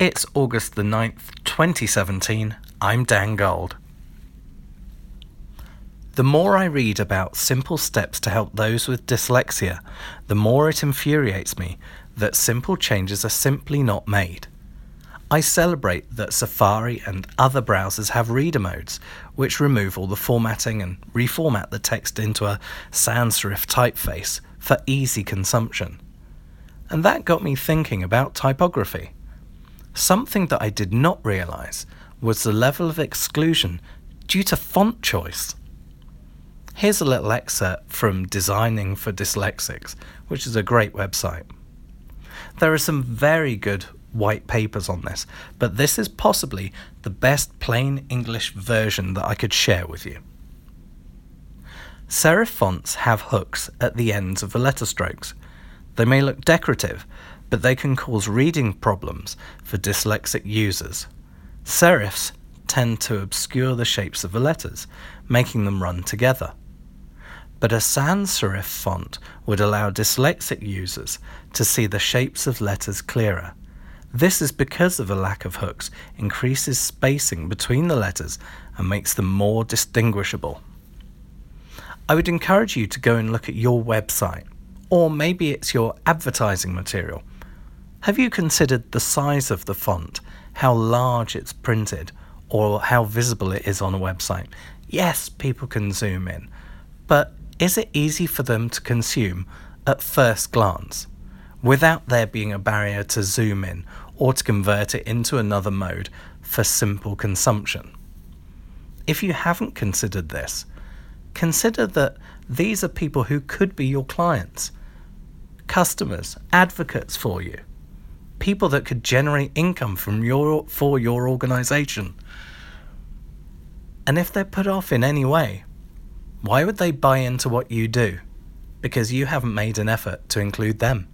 It's August the 9th, 2017. I'm Dan Gold. The more I read about simple steps to help those with dyslexia, the more it infuriates me that simple changes are simply not made. I celebrate that Safari and other browsers have reader modes, which remove all the formatting and reformat the text into a sans serif typeface for easy consumption. And that got me thinking about typography. Something that I did not realise was the level of exclusion due to font choice. Here's a little excerpt from Designing for Dyslexics, which is a great website. There are some very good white papers on this, but this is possibly the best plain English version that I could share with you. Serif fonts have hooks at the ends of the letter strokes. They may look decorative, but they can cause reading problems for dyslexic users. Serifs tend to obscure the shapes of the letters, making them run together. But a sans serif font would allow dyslexic users to see the shapes of letters clearer. This is because of a lack of hooks increases spacing between the letters and makes them more distinguishable. I would encourage you to go and look at your website, or maybe it's your advertising material, have you considered the size of the font, how large it's printed, or how visible it is on a website? Yes, people can zoom in, but is it easy for them to consume at first glance without there being a barrier to zoom in or to convert it into another mode for simple consumption? If you haven't considered this, consider that these are people who could be your clients, customers, advocates for you people that could generate income from your for your organization. And if they're put off in any way, why would they buy into what you do? Because you haven't made an effort to include them.